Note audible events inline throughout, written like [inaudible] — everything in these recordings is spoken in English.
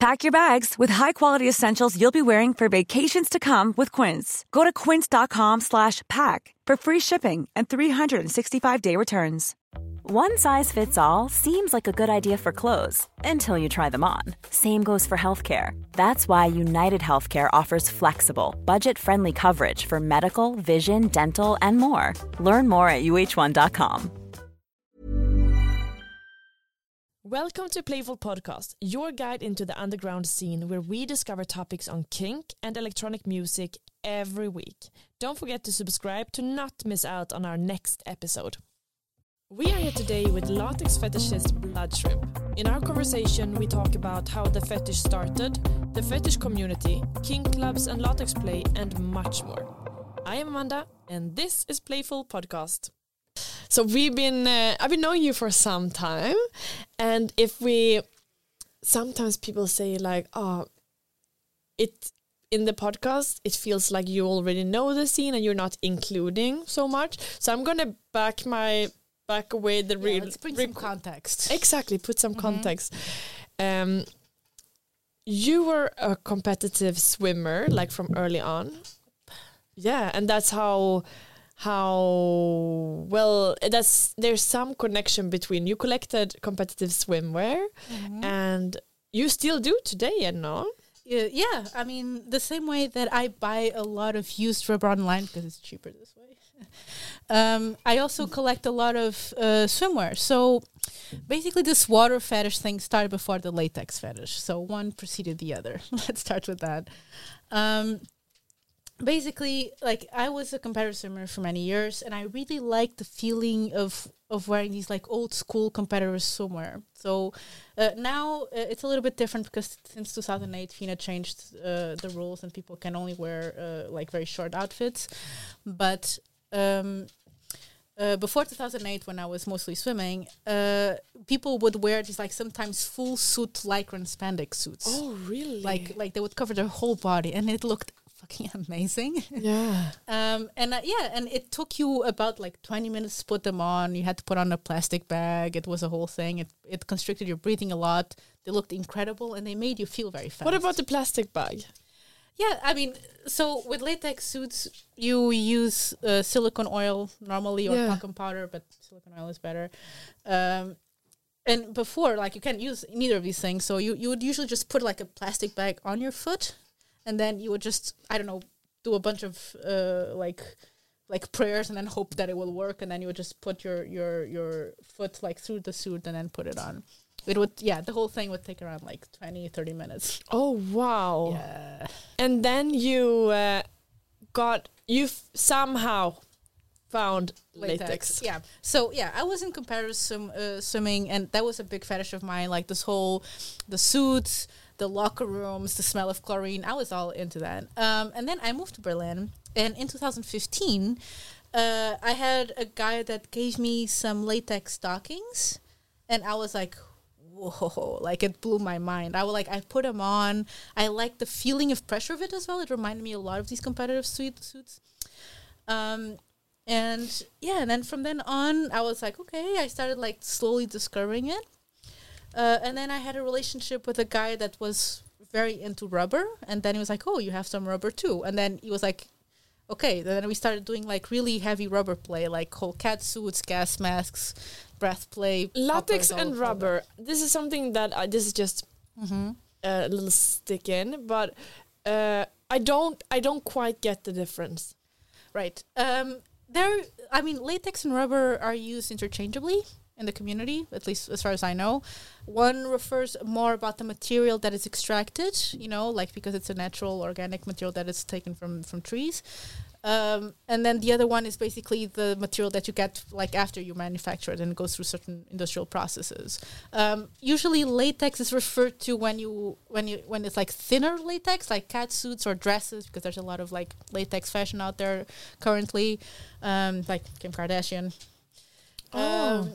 Pack your bags with high-quality essentials you'll be wearing for vacations to come with Quince. Go to quince.com slash pack for free shipping and 365-day returns. One size fits all seems like a good idea for clothes until you try them on. Same goes for healthcare. That's why United Healthcare offers flexible, budget-friendly coverage for medical, vision, dental, and more. Learn more at uh1.com. Welcome to Playful Podcast, your guide into the underground scene where we discover topics on kink and electronic music every week. Don't forget to subscribe to not miss out on our next episode. We are here today with latex fetishist Blood Shrimp. In our conversation, we talk about how the fetish started, the fetish community, kink clubs and latex play, and much more. I am Amanda, and this is Playful Podcast. So we've been, uh, I've been knowing you for some time, and if we, sometimes people say like, oh, it in the podcast it feels like you already know the scene and you're not including so much. So I'm gonna back my back away the Yeah, real. let's bring some context. Exactly, put some Mhm. context. Um, you were a competitive swimmer, like from early on. Yeah, and that's how how well that's there's some connection between you collected competitive swimwear Mhm. and you still do today and no Yeah, yeah, I mean the same way that I buy a lot of used rubber online because it's cheaper this way. [laughs] um, I also collect a lot of uh, swimwear. So basically, this water fetish thing started before the latex fetish. So one preceded the other. [laughs] Let's start with that. Um, basically, like I was a competitive swimmer for many years, and I really liked the feeling of of wearing these like old school competitive swimwear. So uh, now uh, it's a little bit different because since 2008, FINA changed uh, the rules and people can only wear uh, like very short outfits. But um, uh, before 2008, when I was mostly swimming, uh, people would wear these like sometimes full suit lycra and spandex suits. oh really Like like they would cover their whole body, and it looked fucking [laughs] amazing. yeah Um, and uh, yeah, and it took you about like 20 minutes to put them on. You had to put on a plastic bag. It was a whole thing. It, it constricted your breathing a lot. They looked incredible and they made you feel very fast. what about the plastic bag Yeah, I mean, so with latex suits, you use uh, silicone oil normally or Yeah. talcum powder, but silicone oil is better. Um, and before, like, you can't use neither of these things. So you, you would usually just put like a plastic bag on your foot, and then you would just, I don't know, do a bunch of uh, like like prayers and then hope that it will work and then you would just put your your your foot like through the suit and then put it on it would yeah the whole thing would take around like 20 30 minutes oh wow yeah and then you uh, got you f- somehow found latex. Yeah. So yeah, I was in swim, uh, swimming, and that was a big fetish of mine. Like this whole, the suits, the locker rooms, the smell of chlorine. I was all into that. Um, and then I moved to Berlin, and in 2015, uh, I had a guy that gave me some latex stockings, and I was like. Whoa! [laughs] Like it blew my mind. I was like, I put them on. I like the feeling of pressure of it as well. It reminded me a lot of these competitive suit suits. Um, and yeah and then from then on i was like okay i started like slowly discovering it uh, and then i had a relationship with a guy that was very into rubber and then he was like oh you have some rubber too and then he was like okay And then we started doing like really heavy rubber play like whole cat suits gas masks breath play Latex and that. rubber. This is something that I, this is just Mhm. a little stick in, but uh, I don't I don't quite get the difference. Right. Um, there, I mean, latex and rubber are used interchangeably in the community, at least as far as I know. One refers more about the material that is extracted, you know, like because it's a natural organic material that is taken from from trees. Um, and then the other one is basically the material that you get like after you manufacture it and it goes through certain industrial processes. Um, usually, latex is referred to when you when you when it's like thinner latex, like cat suits or dresses, because there's a lot of like latex fashion out there currently, um, like Kim Kardashian. Oh.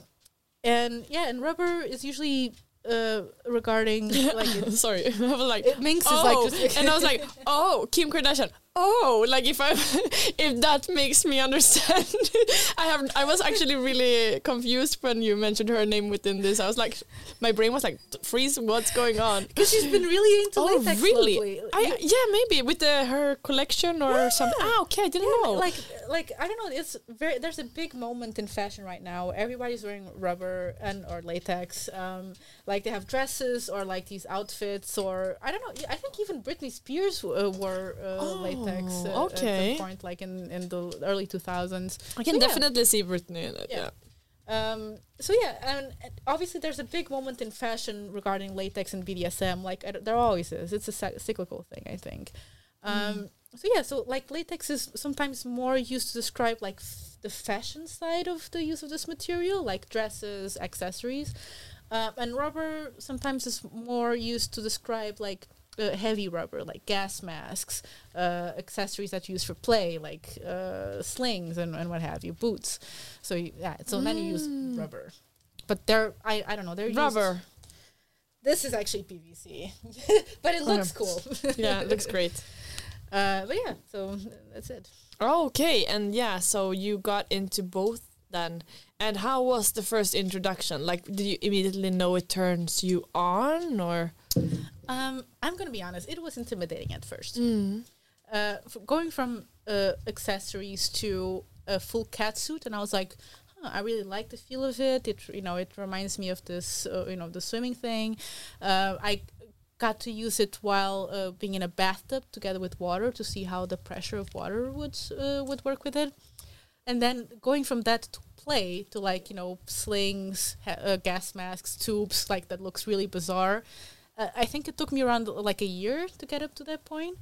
And yeah, and rubber is usually uh, regarding like [laughs] Sorry, [laughs] I was like, It minxes, oh, like, just- and I was like, oh, Kim Kardashian. Oh, like if I, [laughs] if that makes me understand, [laughs] I have. I was actually really confused when you mentioned her name within this. I was like, my brain was like, freeze. What's going on? because she's been really into Oh, latex really? lately. I, yeah, maybe with the, her collection or something. Ah, okay, I didn't Yeah, know. like like I don't know. It's very there's a big moment in fashion right now. Everybody's wearing rubber and or latex. Um, like they have dresses or like these outfits or I don't know. I think even Britney Spears uh, wore uh, latex. Uh, At okay. some point, like in in the early two thousands. I can So, yeah. definitely see Britney in it. Yeah. Yeah. Um, so yeah, and obviously there's a big moment in fashion regarding latex and BDSM. Like there always is. It's a cyclical thing, I think. Um, So yeah, so like latex is sometimes more used to describe like the fashion side of the use of this material, like dresses, accessories, uh, and rubber sometimes is more used to describe like uh, heavy rubber, like gas masks, uh, accessories that you use for play, like uh, slings and, and what have you, boots. So you, yeah, so then you use rubber. But they're I, I don't know they're used- Rubber. this is actually PVC, [laughs] but it looks cool. [laughs] Yeah, it looks great. Uh, but yeah, so that's it. Okay, and yeah, so you got into both then. And how was the first introduction? Like, did you immediately know it turns you on, or? Um, I'm gonna be honest, it was intimidating at first. Mm. Uh, going from uh, accessories to a full cat suit, and I was like, huh, I really like the feel of it. It you know it reminds me of this uh, you know the swimming thing. Uh, I got to use it while uh, being in a bathtub together with water to see how the pressure of water would uh, would work with it. And then going from that to play to like you know slings, ha- uh, gas masks, tubes like that looks really bizarre. Uh, I think it took me around like a year to get up to that point.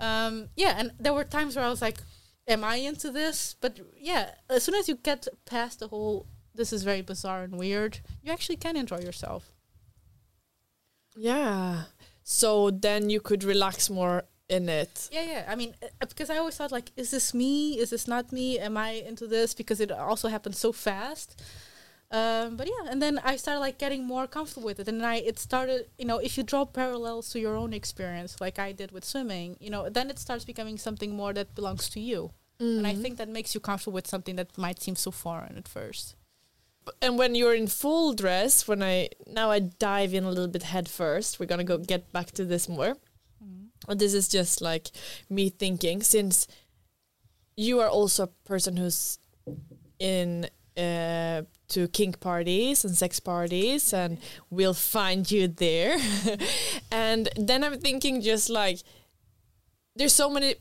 Um, yeah, and there were times where I was like, "Am I into this?" But yeah, as soon as you get past the whole "this is very bizarre and weird," you actually can enjoy yourself. Yeah. So then you could relax more in it. Yeah, yeah. I mean, uh, because I always thought like, "Is this me? Is this not me? Am I into this?" Because it also happened so fast. Um, but yeah, and then I started like getting more comfortable with it, and I it started. You know, if you draw parallels to your own experience, like I did with swimming, you know, then it starts becoming something more that belongs to you. And I think that makes you comfortable with something that might seem so foreign at first. And when you're in full dress, when I now I dive in a little bit head first. We're gonna go get back to this more. But this is just like me thinking since you are also a person who's in uh, to kink parties and sex parties and we'll find you there. [laughs] And then i'm thinking just like there's so many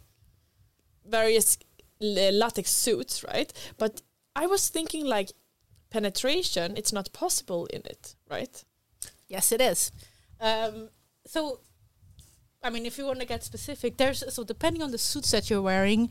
various l- latex suits right? But i was thinking like penetration it's not possible in it right? Yes, it is. Um, so, I mean, if you want to get specific, there's so depending on the suits that you're wearing,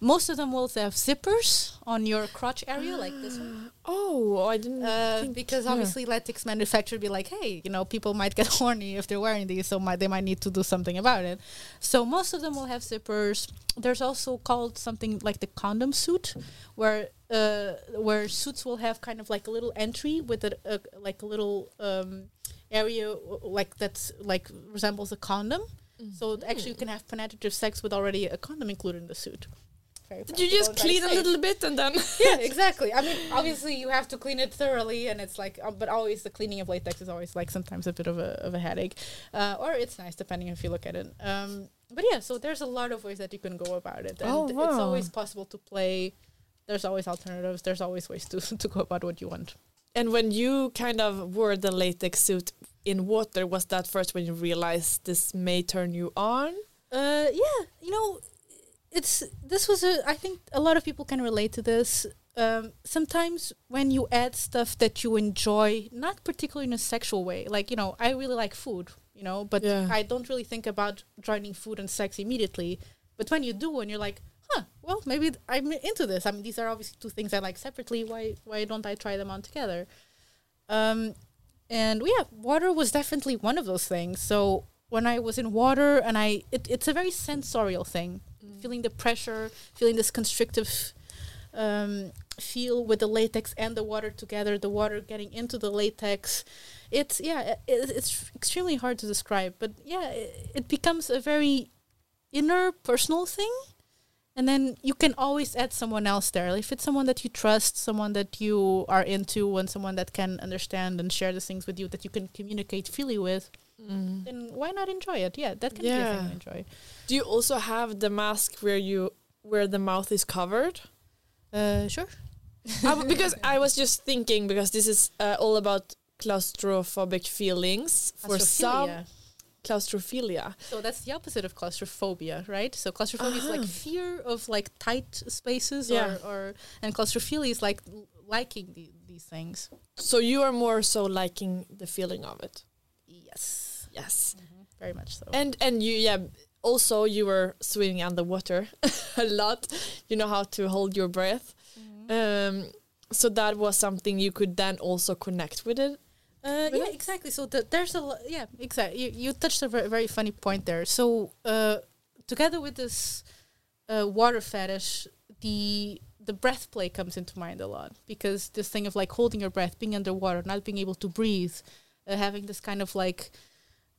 most of them will have zippers on your crotch area, like this one. [gasps] oh i didn't Uh, think- because yeah. obviously, latex manufacturer be like, hey, you know, people might get [laughs] horny if they're wearing these, so might, they might need to do something about it. So most of them will have zippers. There's also called something like the condom suit, where uh, where suits will have kind of like a little entry with a, a like a little um, area like that's like resembles a condom. So actually you can have penetrative sex with already a condom included in the suit. Very Did you just clean a little bit and then [laughs] yeah, [laughs] exactly. I mean, obviously you have to clean it thoroughly, and it's like, um, but always the cleaning of latex is always like sometimes a bit of a of a headache, uh, or it's nice depending if you look at it. Um, but yeah, so there's a lot of ways that you can go about it, and Oh, it's always possible to play. There's always alternatives. There's always ways to [laughs] to go about what you want. And when you kind of wore the latex suit in water, was that first when you realized this may turn you on? Uh, yeah, you know, it's this was a. I think a lot of people can relate to this. um, sometimes when you add stuff that you enjoy, not particularly in a sexual way, like you know, I really like food, you know, but Yeah. I don't really think about joining food and sex immediately. But when you do, and you're like, huh, well, maybe I'm into this. I mean, these are obviously two things I like separately. Why why don't I try them on together? Um, and yeah, water was definitely one of those things. So when I was in water, and I, it, it's a very sensorial thing, feeling the pressure, feeling this constrictive um, feel with the latex and the water together, the water getting into the latex. It's yeah, it, it's extremely hard to describe, but yeah, it, it becomes a very inner personal thing. And then you can always add someone else there. If it's someone that you trust, someone that you are into, and someone that can understand and share the things with you that you can communicate freely with, then why not enjoy it? Yeah, that can be a thing Yeah. to enjoy. Do you also have the mask where you where the mouth is covered? Uh, sure. I because [laughs] I was just thinking because this is uh, all about claustrophobic feelings for some Claustrophilia. So that's the opposite of claustrophobia, right? So claustrophobia is like Ah. fear of like tight spaces, Yeah. or, or and claustrophilia is like l- liking the, these things. So you are more so liking the feeling of it. Yes, Yes. very much so. And and you yeah also you were swimming underwater [laughs] a lot. You know how to hold your breath. Um so that was something you could then also connect with it. Uh, yeah, exactly. So the, there's a lo- yeah, exactly. You, you touched a very, very funny point there. So uh, together with this uh, water fetish, the the breath play comes into mind a lot because this thing of like holding your breath, being underwater, not being able to breathe, uh, having this kind of like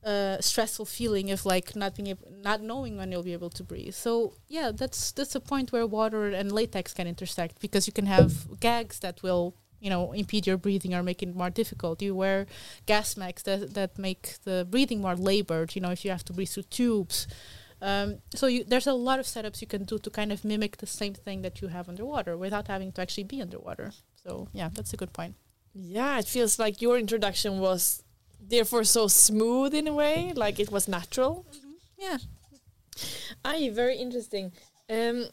uh, stressful feeling of like not being able, not knowing when you'll be able to breathe. So yeah, that's that's a point where water and latex can intersect because you can have gags that will you know impede your breathing or make it more difficult. You wear gas masks that that make the breathing more labored. You know if you have to breathe through tubes. Um, so you, there's a lot of setups you can do to kind of mimic the same thing that you have underwater without having to actually be underwater. So yeah, that's a good point. Yeah, it feels like your introduction was therefore so smooth in a way, like it was natural. Yeah. Aye, very interesting. Um,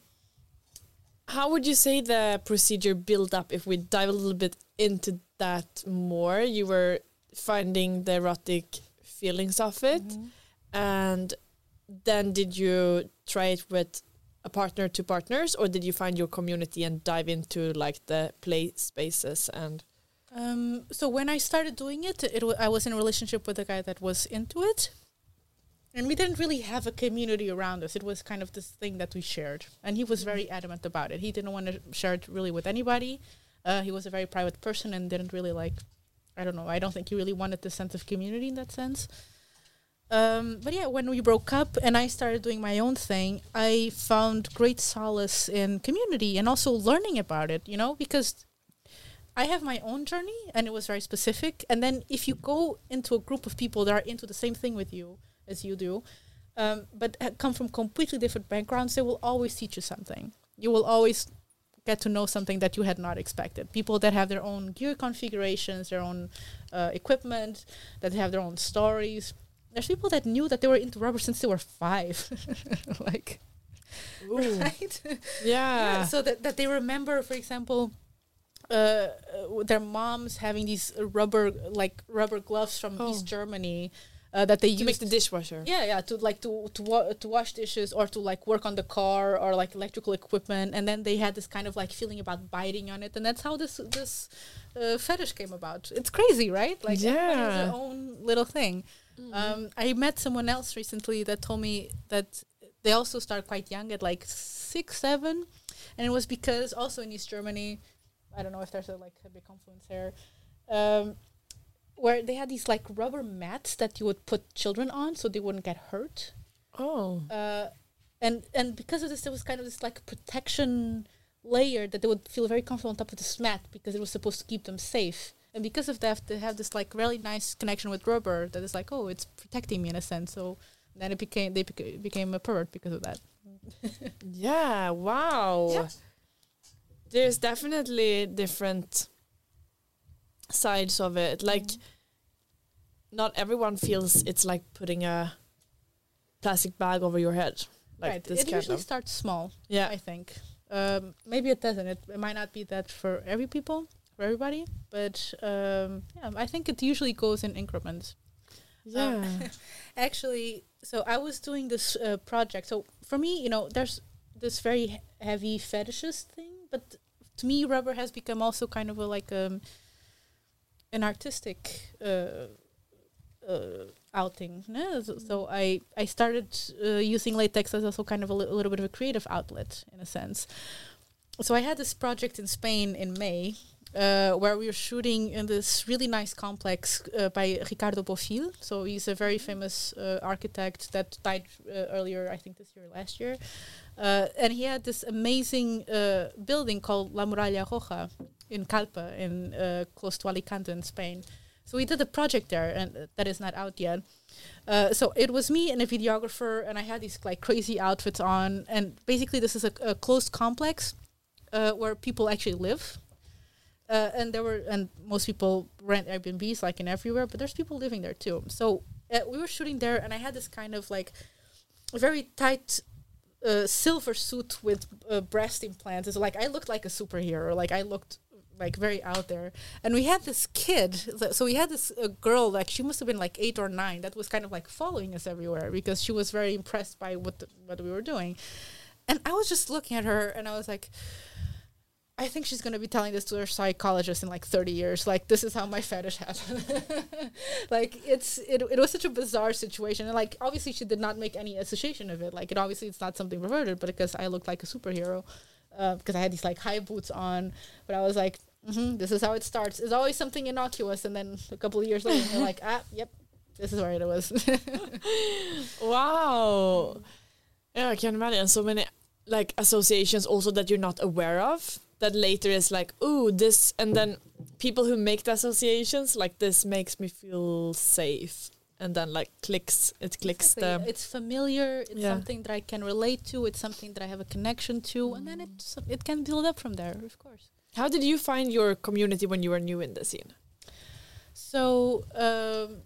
how would you say the procedure build up if we dive a little bit into that more? You were finding the erotic feelings of it, and then did you try it with a partner to partners, or did you find your community and dive into like the play spaces and? Um, so when I started doing it, it wa I was in a relationship with a guy that was into it, and we didn't really have a community around us. It was kind of this thing that we shared, and he was very adamant about it. He didn't want to share it really with anybody. Uh, he was a very private person and didn't really like. I don't know. I don't think he really wanted the sense of community in that sense. Um, but yeah, when we broke up and I started doing my own thing, I found great solace in community and also learning about it. You know, because I have my own journey and it was very specific. And then if you go into a group of people that are into the same thing with you as you do, um, but come from completely different backgrounds, they will always teach you something. You will always get to know something that you had not expected. People that have their own gear configurations, their own uh, equipment, that have their own stories. There's people that knew that they were into rubber since they were five. [laughs] like, right? [laughs] Yeah. so that, that they remember for example uh, uh, their moms having these rubber like rubber gloves from Oh. east germany uh, that they to use make the dishwasher. yeah yeah to like to to, wa- to wash dishes or to like work on the car or like electrical equipment and then they had this kind of like feeling about biting on it and that's how this this uh, fetish came about it's crazy right like everybody has Yeah. their own little thing um, i met someone else recently that told me that they also start quite young at like six seven and it was because also in east germany i don't know if there's a like a big confluence there um, where they had these like rubber mats that you would put children on so they wouldn't get hurt Oh. uh, and and because of this there was kind of this like protection layer that they would feel very comfortable on top of this mat because it was supposed to keep them safe and because of that they have this like really nice connection with rubber that is like oh it's protecting me in a sense so then it became they beca- became a pervert because of that [laughs] Yeah, wow. Yeah. There's definitely different sides of it. Like not everyone feels it's like putting a plastic bag over your head. Like right this it usually of. starts small Yeah. i think Um, maybe it doesn't. It, it might not be that for every people, for everybody. But um, yeah, I think it usually goes in increments. Yeah. Um, [laughs] actually, so I was doing this uh, project. So for me, you know, there's this very he- heavy fetishist thing, but to me, rubber has become also kind of a like um, an artistic uh, uh, outing. no? So, so I I started uh, using latex as also kind of a, li- a little bit of a creative outlet in a sense. So I had this project in Spain in May. Uh, where we were shooting in this really nice complex uh, by Ricardo Bofill. So he's a very famous uh, architect that died uh, earlier, I think this year, last year. Uh, and he had this amazing uh, building called La Muralla Roja in Calpe, in uh, close to Alicante in Spain. So we did a project there, and that is not out yet. Uh, so it was me and a videographer, and I had these like crazy outfits on. And basically, this is a, a closed complex uh, where people actually live. Uh, and there were, and most people rent Airbnbs like in everywhere, but there's people living there too. So uh, we were shooting there, and I had this kind of like very tight uh, silver suit with uh, breast implants. It's like I looked like a superhero. Like I looked like very out there. And we had this kid. So we had this uh, girl. Like she must have been like eight or nine. That was kind of like following us everywhere because she was very impressed by what the, what we were doing. And I was just looking at her, and I was like. I think she's going to be telling this to her psychologist in like 30 years. Like, this is how my fetish happened. [laughs] like, it's it, it was such a bizarre situation. And, like, obviously, she did not make any association of it. Like, it obviously, it's not something perverted, but because I looked like a superhero, uh, because I had these like high boots on. But I was like, hmm this is how it starts. It's always something innocuous. And then a couple of years later, you're like, ah, yep, this is where it was. [laughs] Wow. Yeah, I can imagine so many like associations also that you're not aware of that later is like, oh, this and then people who make the associations like this makes me feel safe and then like clicks it clicks Exactly. the It's familiar. It's Yeah. something that I can relate to. It's something that I have a connection to, and then it it can build up from there. Of course. How did you find your community when you were new in the scene? So um,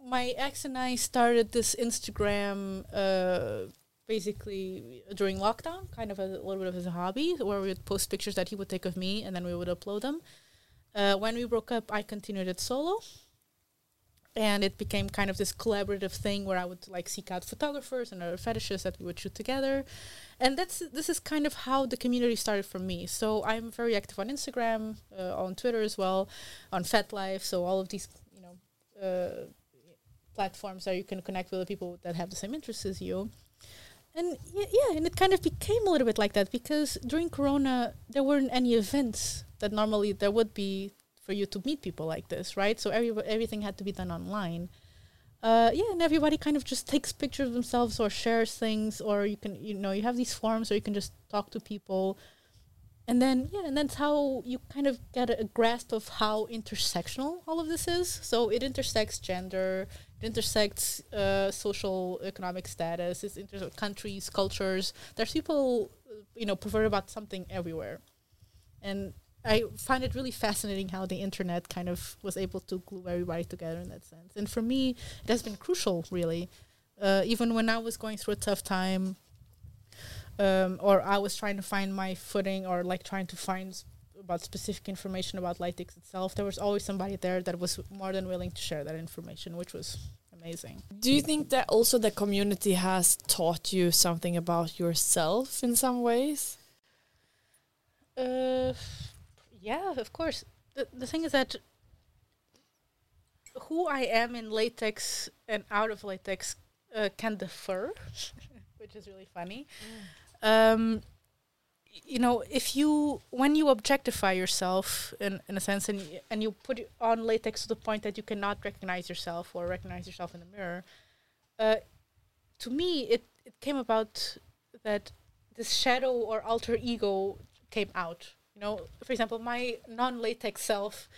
my ex and I started this Instagram uh, basically during lockdown, kind of a, little bit of a hobby, where we would post pictures that he would take of me, and then we would upload them. Uh, when we broke up, I continued it solo. And it became kind of this collaborative thing where I would like seek out photographers and other fetishes that we would shoot together, and that's this is kind of how the community started for me. So I'm very active on Instagram, uh, on Twitter as well, on FetLife. So all of these, you know, uh, platforms where you can connect with the people that have the same interests as you. And yeah, and it kind of became a little bit like that because during Corona there weren't any events that normally there would be for you to meet people like this, right? So every everything had to be done online. Uh, yeah, and everybody kind of just takes pictures of themselves or shares things, or you can, you know, you have these forums where you can just talk to people, and then yeah, and that's how you kind of get a, a grasp of how intersectional all of this is. So it intersects gender, it intersects uh, social economic status, it intersects countries, cultures. There's people, you know, pervert about something everywhere, and I find it really fascinating how the internet kind of was able to glue everybody together in that sense. And for me, it has been crucial, really. Uh, even when I was going through a tough time, um, or I was trying to find my footing, or like trying to find about specific information about latex itself, there was always somebody there that was more than willing to share that information, which was amazing. Do you think that also the community has taught you something about yourself in some ways? Uh, yeah, of course. The the thing is that who I am in latex and out of latex uh, can differ, [laughs] which is really funny. Um, you know, if you when you objectify yourself in in a sense, and y- and you put on latex to the point that you cannot recognize yourself or recognize yourself in the mirror, uh, to me, it it came about that this shadow or alter ego came out. You know, for example, my non-latex self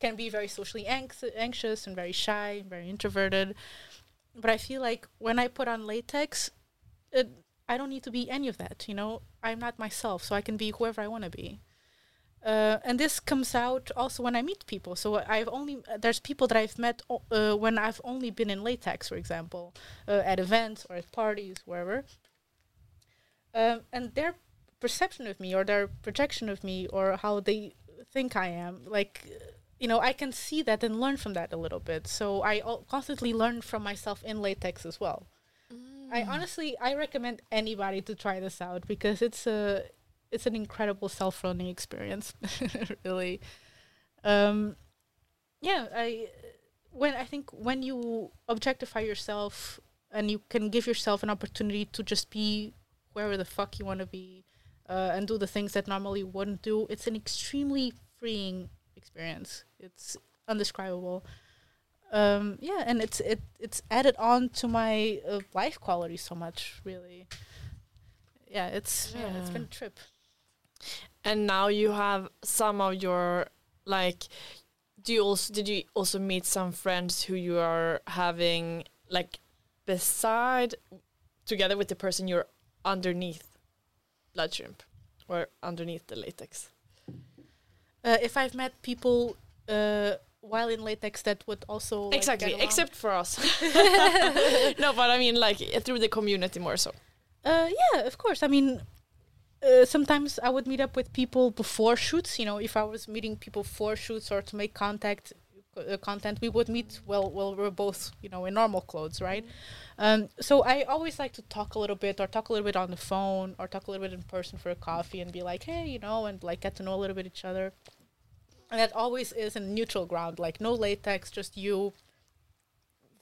can be very socially anx- anxious and very shy, very introverted. But I feel like when I put on latex, it, I don't need to be any of that. You know, I'm not myself, so I can be whoever I want to be. Uh, and this comes out also when I meet people. So I've only there's people that I've met uh, when I've only been in latex, for example, uh, at events or at parties, wherever. Um, and they're perception of me or their projection of me or how they think I am. Like, you know, I can see that and learn from that a little bit. So I constantly learn from myself in latex as well. I honestly I recommend anybody to try this out because it's a it's an incredible self learning experience. [laughs] really. Um yeah, I when I think when you objectify yourself and you can give yourself an opportunity to just be wherever the fuck you want to be uh, and do the things that normally wouldn't do, it's an extremely freeing experience. It's undescribable. Um, yeah, and it's it it's added on to my uh, life quality so much, really. Yeah, it's yeah, it's Yeah. been a trip. And now you have some of your like do you also did you also meet some friends who you are having like beside together with the person you're underneath blood shrimp or underneath the latex? Uh, if I've met people uh, while in latex that would also like, exactly, except for us. [laughs] no, but I mean like through the community more so. Uh, yeah, of course. I mean, uh, sometimes I would meet up with people before shoots. You know, if I was meeting people for shoots or to make contact, uh, content, we would meet. Well, well, we're both you know in normal clothes, right? Um, so I always like to talk a little bit, or talk a little bit on the phone, or talk a little bit in person for a coffee, and be like, hey, you know, and like get to know a little bit each other. And that always is a neutral ground, like no latex, just you.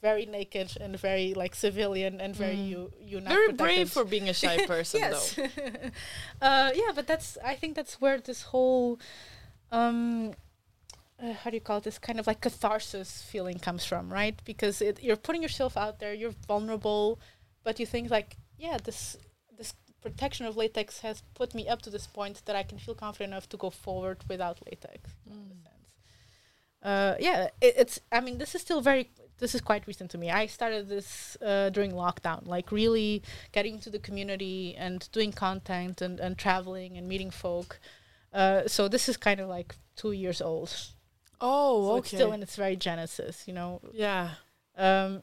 Very naked and very like civilian and very you you not Very protected. brave for being a shy [laughs] person yes. though. [laughs] uh, yeah, but that's I think that's where this whole um uh, how do you call it this kind of like catharsis feeling comes from, right? Because it, you're putting yourself out there, you're vulnerable, but you think like, yeah, this this protection of latex has put me up to this point that I can feel confident enough to go forward without latex. in sense. Uh, yeah, it, it's. I mean, this is still very. This is quite recent to me. I started this uh, during lockdown, like really getting into the community and doing content and, and traveling and meeting folk. Uh, so this is kind of like two years old. Oh, So okay. it's still in its very genesis, you know. yeah. Um,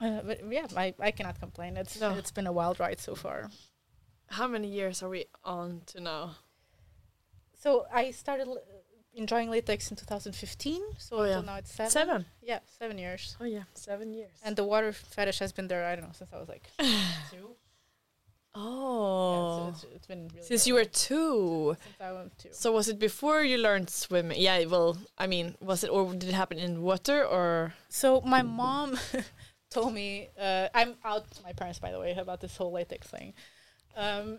uh, but yeah, I, I cannot complain. It's No. it's been a wild ride so far. How many years are we on to now? So I started l- enjoying latex in 2015. So Oh, yeah. until now it's seven. Seven. Yeah, seven years. Oh yeah, seven years. And the water fetish has been there. I don't know since I was like [laughs] two. Yeah, oh, so it's, it's been really since good. you were two. since I went two. So was it before you learned swimming? Yeah. Well, I mean, was it or did it happen in water or? So my mom [laughs] told me uh, I'm out to my parents by the way about this whole latex thing. Um,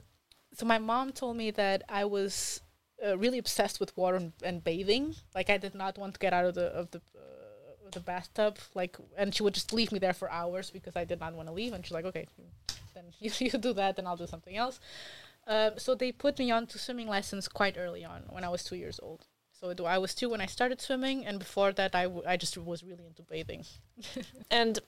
so my mom told me that I was uh, really obsessed with water and, and bathing. Like I did not want to get out of the of the uh, of the bathtub. Like, and she would just leave me there for hours because I did not want to leave. And she's like, okay, then [laughs] you, you do that, then I'll do something else. Um, so they put me on to swimming lessons quite early on when I was two years old. So it- I was two when I started swimming, and before that, I, w- I just was really into bathing. [laughs] And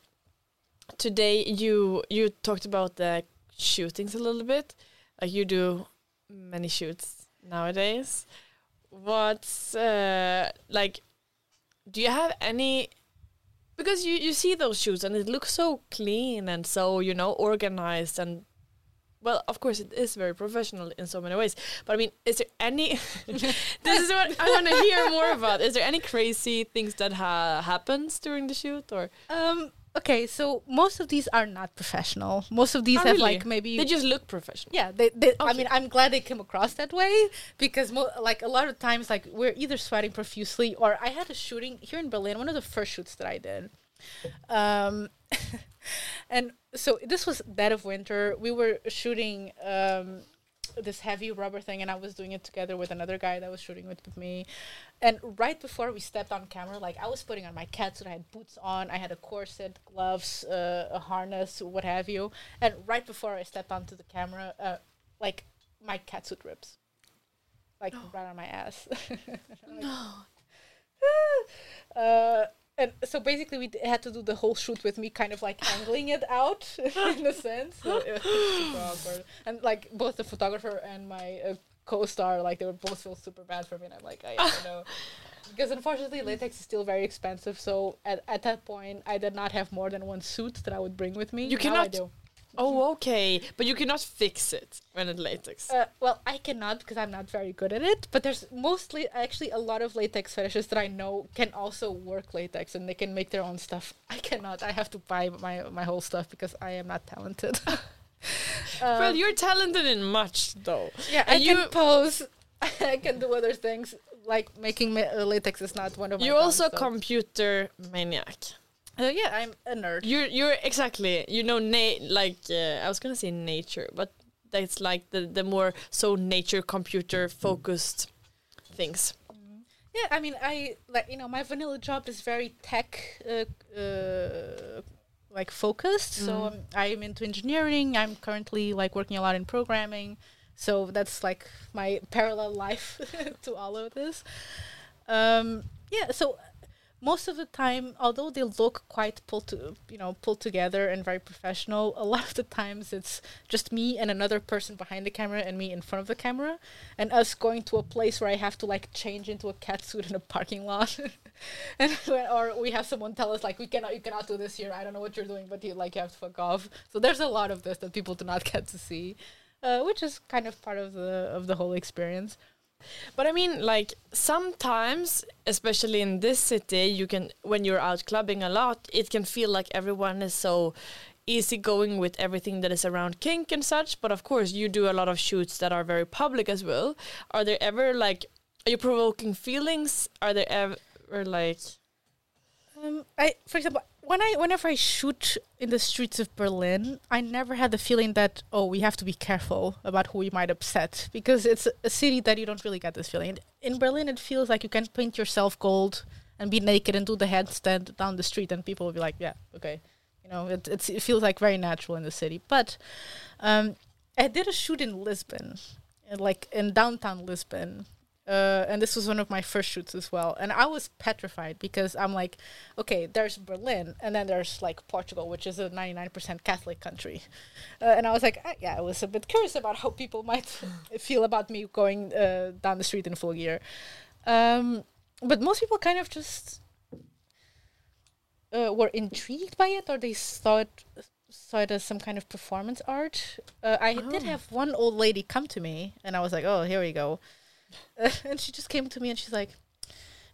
today you you talked about the shootings a little bit. Like you do many shoots nowadays. What's uh, like? Do you have any? Because you you see those shoes and it looks so clean and so you know organized and. Well, of course, it is very professional in so many ways. But I mean, is there any? [laughs] [laughs] this is what I want to hear more about. Is there any crazy things that ha- happens during the shoot, or Um. Okay, so most of these are not professional. Most of these Oh, have really? like maybe they just look professional? yeah. They, they I mean, I'm glad they came across that way because mo- like a lot of times, like we're either sweating profusely or I had a shooting here in Berlin. One of the first shoots that I did, um, [laughs] and so this was dead of winter. We were shooting um this heavy rubber thing, and I was doing it together with another guy that was shooting with, with me. And right before we stepped on camera, like I was putting on my catsuit, I had boots on, I had a corset, gloves, uh, a harness, what have you. And right before I stepped onto the camera, uh, like my catsuit rips, like [gasps] right on my ass. [laughs] no. [laughs] uh, and so basically, we d- had to do the whole shoot with me, kind of like angling it out [laughs] in a sense. So it was super awkward. And like both the photographer and my uh, co-star, like they were both feel super bad for me. And I'm like, I don't know. [laughs] Because unfortunately, latex is still very expensive. So at, at that point, I did not have more than one suit that I would bring with me. You Now cannot- do. Oh, okay. But you cannot fix it when it latex. Uh, well, I cannot because I'm not very good at it. But there's mostly actually a lot of latex fetishes that I know can also work latex and they can make their own stuff. [laughs] I cannot. I have to buy my my whole stuff because I am not talented. [laughs] well, you're talented in much, though. yeah, I and you can pose. [laughs] I can do other things like making ma- uh, latex is not one of my. you're also a computer maniac. Uh, yeah, I'm a nerd. You're you're exactly you know na- like uh, I was gonna say nature, but that's like the the more so nature computer focused things. Yeah, I mean, I like you know my vanilla job is very tech, uh, uh, like focused. So um, I'm into engineering. I'm currently like working a lot in programming. So that's like my parallel life [laughs] to all of this. Um, yeah, so most of the time, although they look quite pulled to you know pulled together and very professional, a lot of the times it's just me and another person behind the camera and me in front of the camera, and us going to a place where I have to like change into a cat suit in a parking lot, [laughs] and or we have someone tell us like we cannot you cannot do this here. I don't know what you're doing, but you like you have to fuck off. So there's a lot of this that people do not [laughs] get to see, uh, which is kind of part of the of the whole experience. But I mean, like sometimes, especially in this city, you can when you're out clubbing a lot, it can feel like everyone is so easygoing with everything that is around kink and such. But of course, you do a lot of shoots that are very public as well. Are there ever like are you provoking feelings? Are there ever like Um, I, for example, when I whenever I shoot in the streets of Berlin, I never had the feeling that oh we have to be careful about who we might upset because it's a, city that you don't really get this feeling. In Berlin, it feels like you can paint yourself gold and be naked and do the headstand down the street, and people will be like, yeah, okay, you know, it it feels like very natural in the city. But um, I did a shoot in Lisbon, like in downtown Lisbon, uh, and this was one of my first shoots as well. And I was petrified because I'm like, okay, there's Berlin, and then there's like Portugal, which is a 99% Catholic country. Uh, and I was like, ah, yeah, I was a bit curious about how people might [laughs] feel about me going uh, down the street in full gear. Um, but most people kind of just uh, were intrigued by it, or they saw it saw it as some kind of performance art. Uh, I did have one old lady come to me, and I was like, "Oh, here we go." [laughs] and she just came to me and she's like,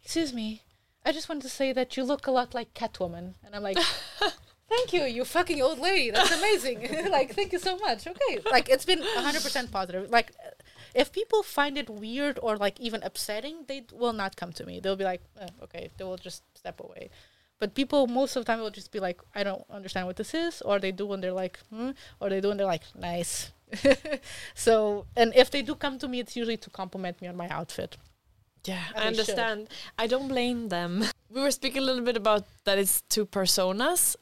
"Excuse me, I just wanted to say that you look a lot like Catwoman." And I'm like, [laughs] "Thank you, you fucking old lady. That's amazing. [laughs] like, thank you so much." Okay, like it's been 100% positive. Like, if people find it weird or like even upsetting, they will not come to me. They'll be like, eh, "Okay," they will just step away. But people most of the time will just be like, "I don't understand what this is," or they do when they're like, "Hmm," or they do and they're like, "Nice." [laughs] so, and if they do come to me, it's usually to compliment me on my outfit. Yeah, I they should. understand. I don't blame them. [laughs] We were speaking a little bit about that it's two personas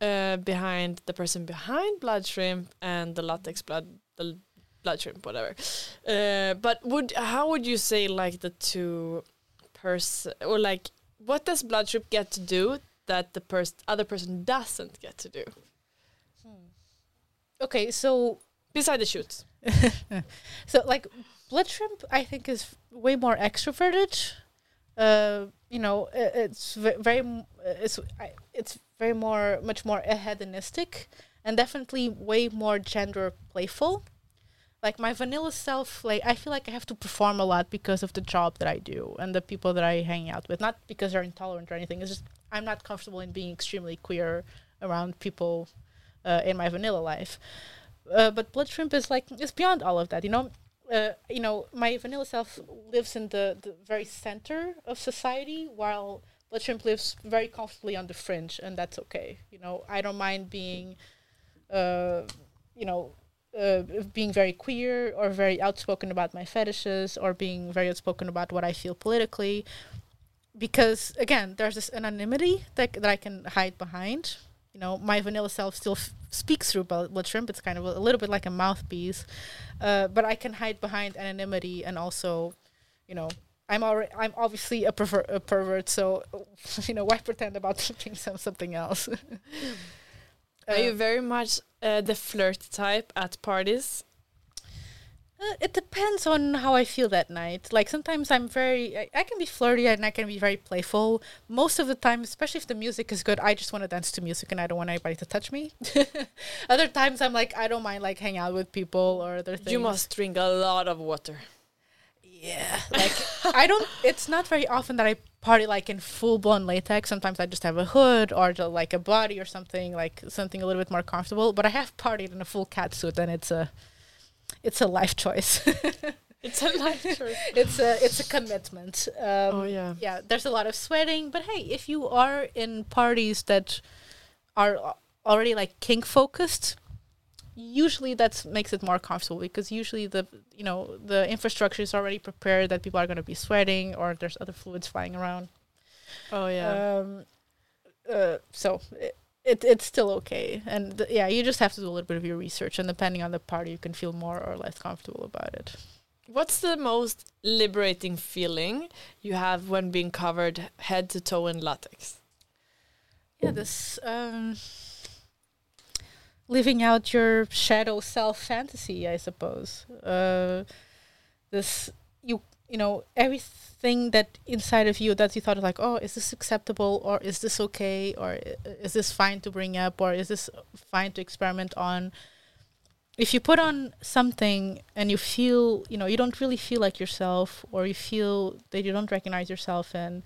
uh, behind the person behind Blood Shrimp and the latex blood, the blood shrimp, whatever. Uh, but would how would you say like the two person or like what does Blood Shrimp get to do that the person other person doesn't get to do Okay, so beside the shoots? [laughs] so like blood shrimp, I think is way more extroverted. Uh, you know, i- it's ve- very, it's it's very more, much more hedonistic, and definitely way more gender playful. Like my vanilla self, like I feel like I have to perform a lot because of the job that I do and the people that I hang out with. Not because they're intolerant or anything. It's just I'm not comfortable in being extremely queer around people uh, in my vanilla life. Uh, but blood shrimp is like it's beyond all of that. You know, uh, you know, my vanilla self lives in the, the very center of society, while blood shrimp lives very comfortably on the fringe, and that's okay. You know, I don't mind being, uh, you know, uh, being very queer or very outspoken about my fetishes or being very outspoken about what I feel politically, because again, there's this anonymity that that I can hide behind. You know, my vanilla self still f- speaks through blood, shrimp. It's kind of a, a little bit like a mouthpiece, uh, but I can hide behind anonymity and also, you know, I'm already I'm obviously a, perver- a pervert, so [laughs] you know why pretend about [laughs] being some something else? [laughs] Are you Uh, very much uh, the flirt type at parties? Uh, it depends on how I feel that night. Like sometimes I'm very, I, I can be flirty and I can be very playful. Most of the time, especially if the music is good, I just want to dance to music and I don't want anybody to touch me. [laughs] other times I'm like, I don't mind like hang out with people or other things. You must drink a lot of water. Yeah, like I don't. It's not very often that I party like in full blown latex. Sometimes I just have a hood or just, like a body or something like something a little bit more comfortable. But I have partied in a full cat suit, and it's a it's a life choice. [laughs] It's a life choice. it's a it's a commitment. Um, Oh, yeah. yeah. There's a lot of sweating, but hey, if you are in parties that are already like kink focused, usually that makes it more comfortable because usually the you know the infrastructure is already prepared that people are going to be sweating or there's other fluids flying around. Oh yeah. Um, uh, so it, it it's still okay, and th- yeah, you just have to do a little bit of your research, and depending on the party, you can feel more or less comfortable about it. What's the most liberating feeling you have when being covered head to toe in latex? Yeah, this um, living out your shadow self fantasy, I suppose. Uh, this you know everything that inside of you that you thought like, oh, is this acceptable or is this okay or is this fine to bring up or is this fine to experiment on? If you put on something and you feel, you know, you don't really feel like yourself, or you feel that you don't recognize yourself and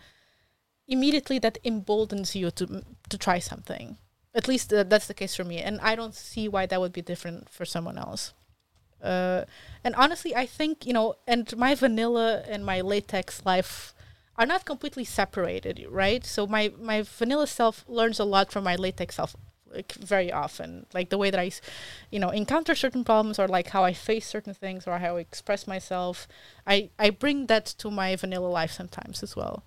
immediately that emboldens you to to try something. At least uh, that's the case for me, and I don't see why that would be different for someone else. Uh, and honestly, I think you know, and my vanilla and my latex life are not completely separated, right? So my my vanilla self learns a lot from my latex self, like very often, like the way that I, you know, encounter certain problems or like how I face certain things or how I express myself. I I bring that to my vanilla life sometimes as well.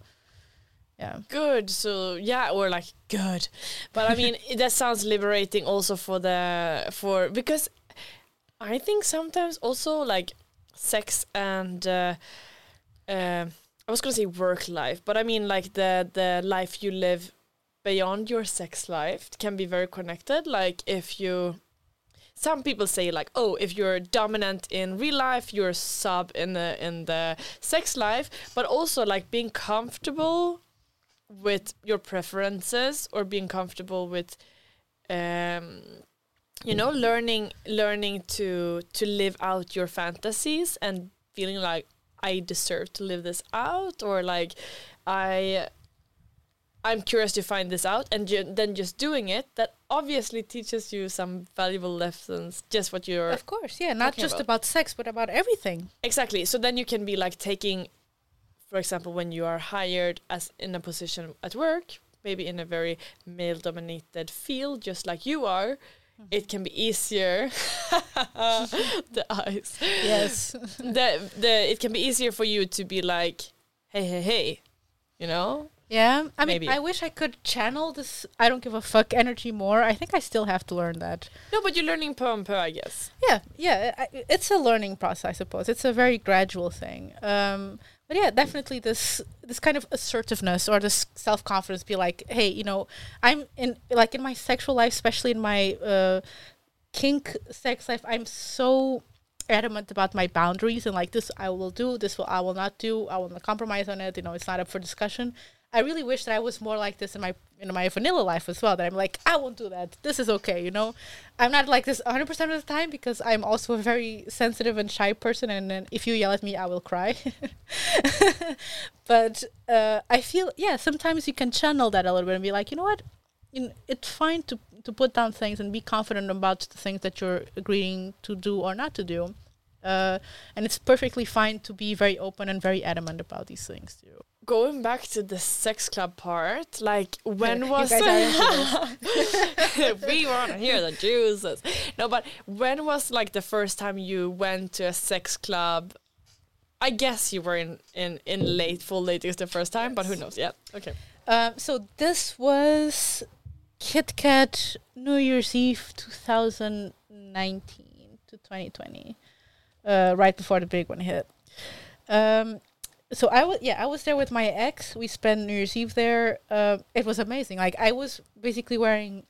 Yeah. Good. So yeah, or like good, but I mean [laughs] that sounds liberating also for the for because I think sometimes also like sex and uh, uh, I was gonna say work life, but I mean like the the life you live beyond your sex life can be very connected. Like if you some people say like oh if you're dominant in real life you're sub in the in the sex life but also like being comfortable with your preferences or being comfortable with um you know learning learning to to live out your fantasies and feeling like i deserve to live this out or like i i'm curious to find this out and ju- then just doing it that obviously teaches you some valuable lessons just what you're Of course, yeah, not just about. about sex, but about everything. Exactly. So then you can be like taking, for example, when you are hired as in a position at work, maybe in a very male dominated field, just like you are, it can be easier. [laughs] the eyes. Yes. The the it can be easier for you to be like, hey hey hey, you know. yeah. I mean, I wish I could channel this I don't give a fuck energy more. I think I still have to learn that. No, but you're learning per and per, I guess. Yeah, yeah. I, it's a learning process, I suppose. It's a very gradual thing. Um, but yeah, definitely this this kind of assertiveness or this self confidence. Be like, hey, you know, I'm in like in my sexual life, especially in my uh, kink sex life. I'm so adamant about my boundaries and like this I will do, this will I will not do. I will not compromise on it. You know, it's not up for discussion. I really wish that I was more like this in my in my vanilla life as well. That I'm like, I won't do that. This is okay, you know. I'm not like this 100 percent of the time because I'm also a very sensitive and shy person, and then if you yell at me, I will cry. [laughs] but uh, I feel yeah, sometimes you can channel that a little bit and be like, you know what, it's fine to to put down things and be confident about the things that you're agreeing to do or not to do. Uh, and it's perfectly fine to be very open and very adamant about these things too. Going back to the sex club part, like when [laughs] was guys are into [laughs] [laughs] we want to hear the juices. No, but when was like the first time you went to a sex club? I guess you were in in in late full latex the first time, but who knows? Yeah. Okay. Um, so this was Kit Kat New Year's Eve 2019 to 2020, uh, right before the big one hit. Um, so I was yeah I was there with my ex. We spent New Year's Eve there. Uh, it was amazing. Like I was basically wearing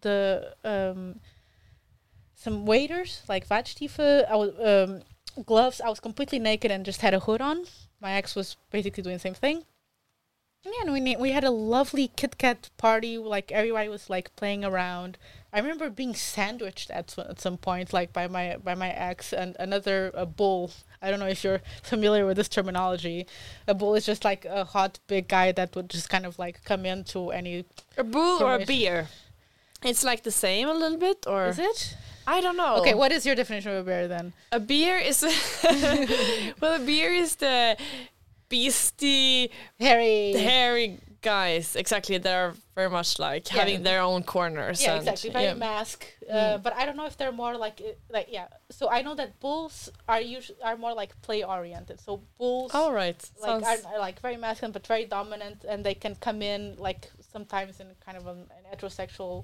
the um, some waiters like Vagstiefeln. I was um, gloves. I was completely naked and just had a hood on. My ex was basically doing the same thing. Yeah, and we we had a lovely Kit Kat party. Like everybody was like playing around. I remember being sandwiched at at some point, like by my by my ex and another a bull. I don't know if you're [laughs] familiar with this terminology. A bull is just like a hot big guy that would just kind of like come into any. A bull or a Formation. beer? It's like the same a little bit, or Is it? I don't know. Okay, what is your definition of a bear then? A beer is [laughs] well, a beer is the beastie, hairy, hairy guys. Exactly, they're very much like Yeah. having their own corners. Yeah, and, exactly. Very yeah. mask. Uh, But I don't know if they're more like uh, like yeah. So I know that bulls are usually are more like play oriented. So bulls All right. like Sounds- are, are like very masculine but very dominant, and they can come in like sometimes in kind of an, an heterosexual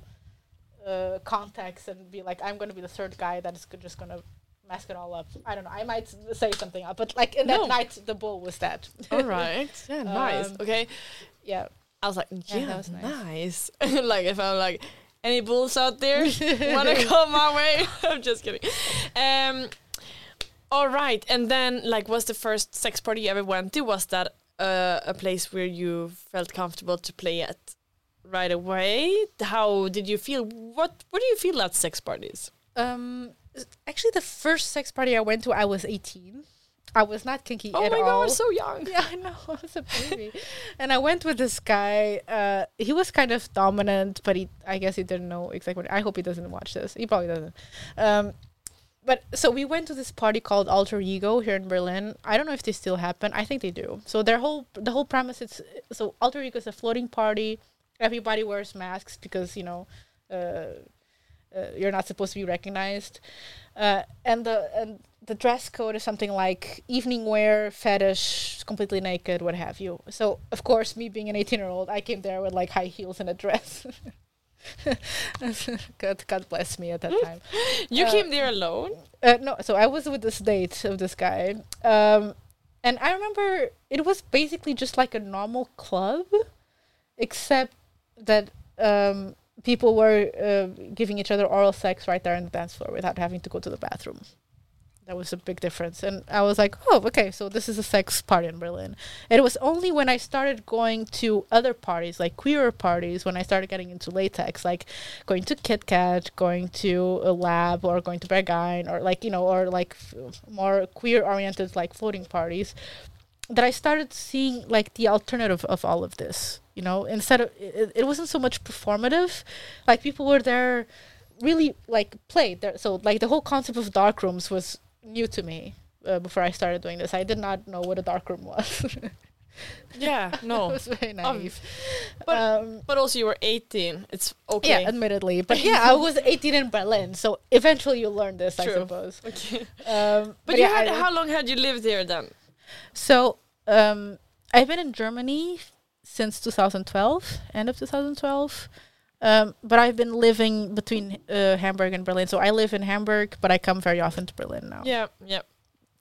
uh, context and be like, I'm going to be the third guy that is just going to mask it all up. I don't know. I might say something up, but like in that No. night, the bull was that. All [laughs] right. Yeah, nice. Um, okay. yeah. I was like, yeah, that was nice. nice. [laughs] like if I'm like, any bulls out there want to come my way? [laughs] I'm just kidding. Um, all right, and then like, was the first sex party you ever went to? Was that uh, a place where you felt comfortable to play at right away? How did you feel? What What do you feel at sex parties? Um, actually, the first sex party I went to, I was 18. I was not kinky Oh at my all. god, so young. [laughs] Yeah, I know. I was a baby, and I went with this guy. Uh, he was kind of dominant, but he, I guess, he didn't know exactly. What, I hope he doesn't watch this. He probably doesn't. Um, but so we went to this party called Alter Ego here in Berlin. I don't know if they still happen. I think they do. So their whole the whole premise is so Alter Ego is a floating party. Everybody wears masks because you know. Uh, uh, you're not supposed to be recognized, uh, and the and the dress code is something like evening wear, fetish, completely naked, what have you. So of course, me being an 18 year old, I came there with like high heels and a dress. [laughs] God, God bless me at that time. You Uh, came there alone. Uh, no, so I was with this date of this guy, um, and I remember it was basically just like a normal club, except that um, people were uh, giving each other oral sex right there on the dance floor without having to go to the bathroom. That was a big difference, and I was like, "Oh, okay, so this is a sex party in Berlin." It was only when I started going to other parties, like queer parties, when I started getting into latex, like going to Kit Kat, going to a lab, or going to Berghain, or like you know, or like f- more queer-oriented like floating parties, that I started seeing like the alternative of all of this. You know, instead of it, it wasn't so much performative, like people were there, really like played there. So like the whole concept of dark rooms was new to me. Uh, before I started doing this, I did not know what a dark room was. [laughs] Yeah, I no. [laughs] was very naive. but- um, But also, you were 18. It's okay. yeah, admittedly, but [laughs] yeah, I was 18 in Berlin, so eventually you learn this, I True. suppose. okay. Um, But, you yeah, had, I- how long had you lived here then? So um, I've been in Germany since 2012, end of 2012. Um, but I've been living between uh, Hamburg and Berlin. So I live in Hamburg, but I come very often to Berlin now. Yeah, yeah.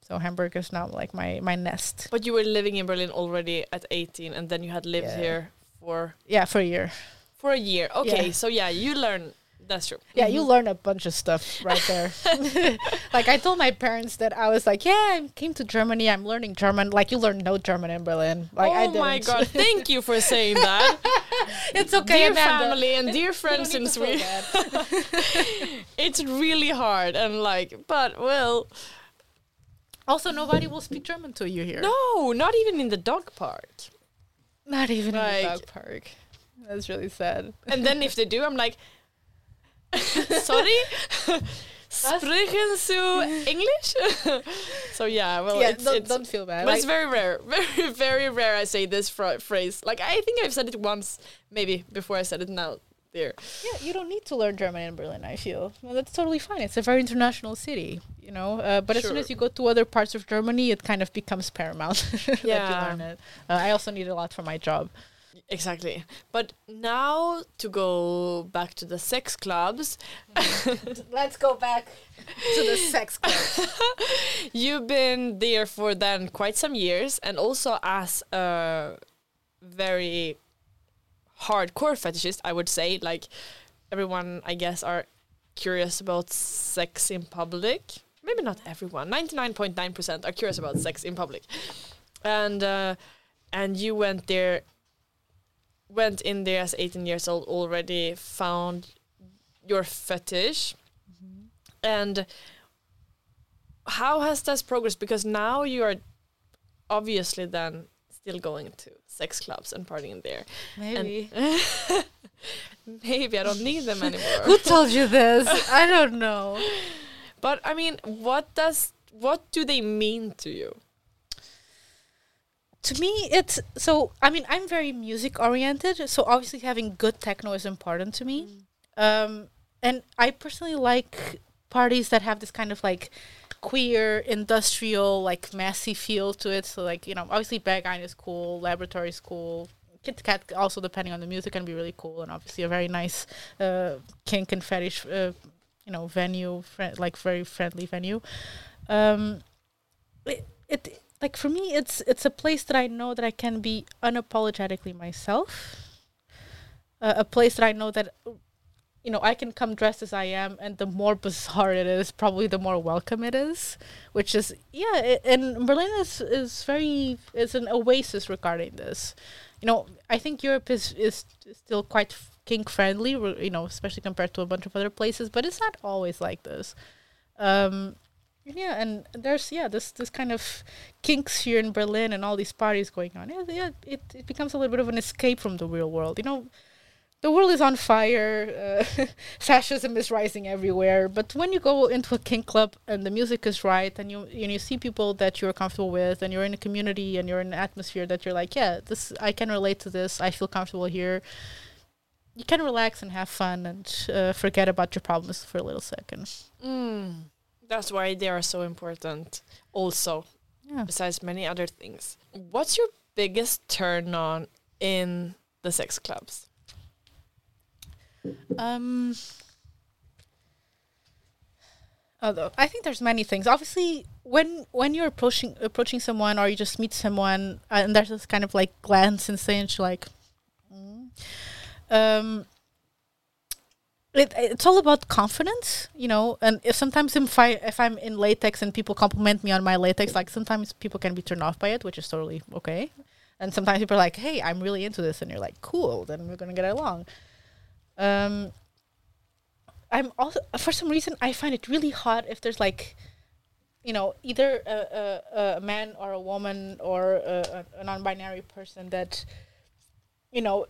So Hamburg is now like my my nest. But you were living in Berlin already at 18, and then you had lived Yeah. here for Yeah, for a year. for a year. Okay, Yeah. so yeah, you learn. That's true. Yeah, you mm-hmm. learn a bunch of stuff right there. [laughs] [laughs] like I told my parents that I was like, yeah, I came to Germany. I'm learning German. Like you learn no German in Berlin. Like I oh didn't. my god! Thank you for saying that, [laughs] it's okay, dear Amanda. family and dear friends in need to feel Sweden. It's really hard and like, but well, Also, nobody will speak German to you here. no, not even in the dog park. Not even in the dog park. That's really sad. And then if they do, I'm like, [laughs] sorry, [laughs] sprechen Sie English? [laughs] so yeah, well, yeah, it's, don't, it's don't feel bad. But Like, it's very rare, very very rare. I say this phra- phrase. Like I think I've said it once, maybe before I said it now. There, yeah, you don't need to learn German in Berlin. I feel well, that's totally fine. It's a very international city, you know. Uh, but as soon as you go to other parts of Germany, it kind of becomes paramount that you Yeah. learn it. Uh, I also need a lot for my job. Exactly. But now to go back to the sex clubs, [laughs] Let's go back to the sex club. [laughs] you've been there for then quite some years, and also as a very hardcore fetishist, I would say. Like everyone, I guess, are curious about sex in public. maybe not everyone, ninety nine point nine percent are curious about sex in public, and uh, and you went there, went in there as eighteen years old already, found your fetish, mm-hmm. and how has that progressed? Because now you are obviously then still going to sex clubs and partying there. Maybe. [laughs] Maybe I don't need them [laughs] anymore. Who told you this? [laughs] I don't know. But I mean, what does what do they mean to you? To me, it's so. I mean, I'm very music oriented, so obviously having good techno is important to me. Um, and I personally like parties that have this kind of like queer, industrial, like messy feel to it. So like you know, obviously Berghain is cool, Laboratory is cool. Kit Kat also depending on the music can be really cool, and obviously a very nice uh, kink and fetish, uh, you know, venue, fri like very friendly venue. Um, it, it like for me, it's it's a place that I know that I can be unapologetically myself. Uh, a place that I know that you know, I can come dressed as I am, and the more [laughs] bizarre it is, probably the more welcome it is. Which is, yeah, it, and Berlin is is very is an oasis regarding this. You know, I think Europe is is still quite kink friendly, you know, especially compared to a bunch of other places, but it's not always like this. Um, yeah, and there's yeah this this kind of kinks here in Berlin and all these parties going on. Yeah, yeah, it it becomes a little bit of an escape from the real world. You know, the world is on fire. Uh, [laughs] fascism is rising everywhere. But when you go into a kink club and the music is right, and you and you see people that you're comfortable with, and you're in a community and you're in an atmosphere that you're like, yeah, this I can relate to this. I feel comfortable here. You can relax and have fun and uh, forget about your problems for a little second. Mm. That's why they are so important. Also, Yeah. besides many other things, what's your biggest turn on in the sex clubs? Um. Although I think there's many things. Obviously, when when you're approaching approaching someone or you just meet someone uh, and there's this kind of like glance and stage like, mm, um. It, it's all about confidence, you know. And if sometimes if I if I'm in latex and people compliment me on my latex, like sometimes people can be turned off by it, which is totally okay. And sometimes people are like, "Hey, I'm really into this," and you're like, "Cool, then we're gonna get along." Um, I'm also for some reason I find it really hot if there's like, you know, either a, a, a man or a woman or a, a, non-binary person that, you know,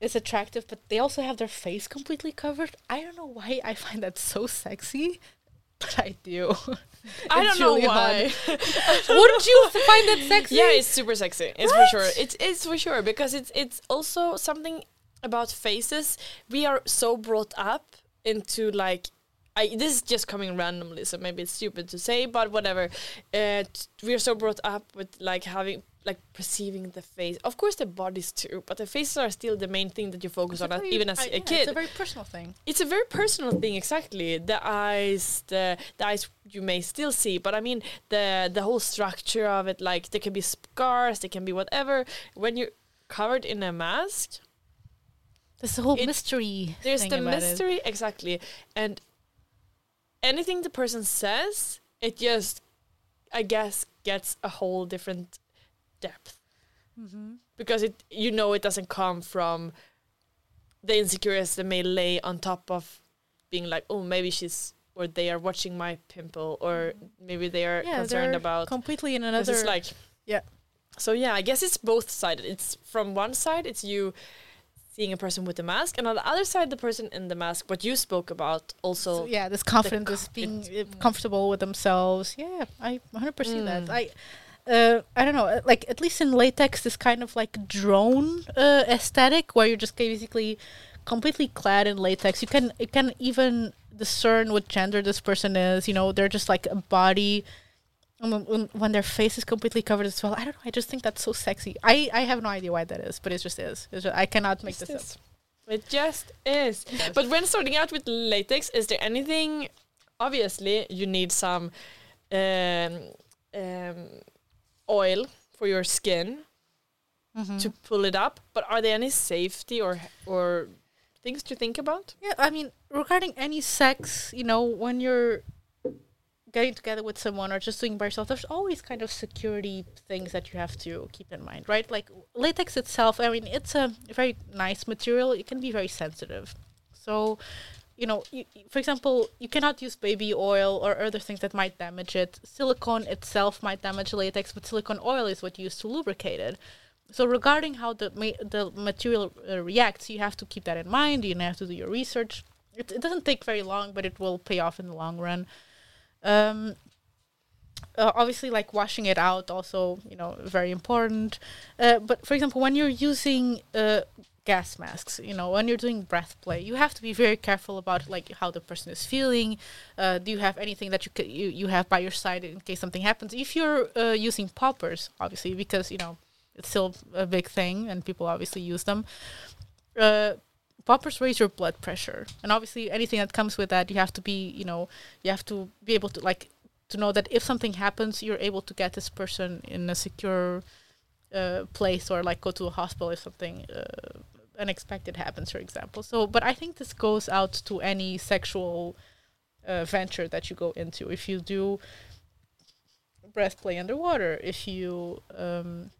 is attractive, but they also have their face completely covered. I don't know why I find that so sexy, but I do. [laughs] I don't know really hot. why. [laughs] Wouldn't you find that sexy? yeah, it's super sexy. It's for sure. It's it's for sure because it's it's also something about faces. We are so brought up into like. I, this is just coming randomly, so maybe it's stupid to say, but whatever. Uh, t- we are so brought up with like having like perceiving the face. Of course, the bodies too, but the faces are still the main thing that you focus on, It's as- very- even as I- a yeah, kid It's a very personal thing. it's a very personal thing exactly the eyes the, the eyes you may still see but i mean the the whole structure of it like there can be scars there can be whatever when you're covered in a mask There's the whole It- mystery. there's the about it. mystery exactly and anything the person says it just i guess gets a whole different depth Mm-hmm. because it you know it doesn't come from the insecurities that may lay on top of being like oh maybe she's or they are watching my pimple or maybe they are Yeah, concerned about completely in another. it's like Yeah. so yeah i guess it's both sided it's from one side it's you seeing a person with a mask and on the other side the person in the mask what you spoke about also So, yeah, this confidence, co- this being uh, comfortable with themselves. Yeah, I 100% see that. Mm. I, uh, I don't know, uh, like at least in latex, this kind of like drone uh, aesthetic where you're just basically completely clad in latex. You can you can even discern what gender this person is. You know, they're just like a body. When- when, when their face is completely covered as well, I don't know. I just think that's so sexy. I, I have no idea why that is, but it just is. It's just, I cannot make this is. up. It just is. But when starting out with latex, is there anything? Obviously, you need some um, um, oil for your skin Mm-hmm. to pull it up. But are there any safety or or things to think about? Yeah, I mean, regarding any sex, you know, when you're getting together with someone or just doing by yourself, there's always kind of security things that you have to keep in mind, right? Like latex itself, I mean, it's a very nice material. It can be very sensitive. So, you know, you, for example, you cannot use baby oil or other things that might damage it. Silicone itself might damage latex, but silicone oil is what you use to lubricate it. So regarding how the ma- the material uh, reacts, you have to keep that in mind. You have to do your research. It, it doesn't take very long, but it will pay off in the long run. Um, uh, obviously, like washing it out, also you know very important. Uh, but for example, when you're using uh, gas masks, you know when you're doing breath play, you have to be very careful about like how the person is feeling. Uh, do you have anything that you you you have by your side in case something happens? If you're uh, using poppers, obviously, because you know it's still a big thing and people obviously use them. Uh, poppers raise your blood pressure, and obviously anything that comes with that, you have to be, you know, you have to be able to like to know that if something happens, you're able to get this person in a secure uh, place or like go to a hospital if something uh, unexpected happens, for example. So, but I think this goes out to any sexual uh, venture that you go into. If you do breath play underwater, if you um,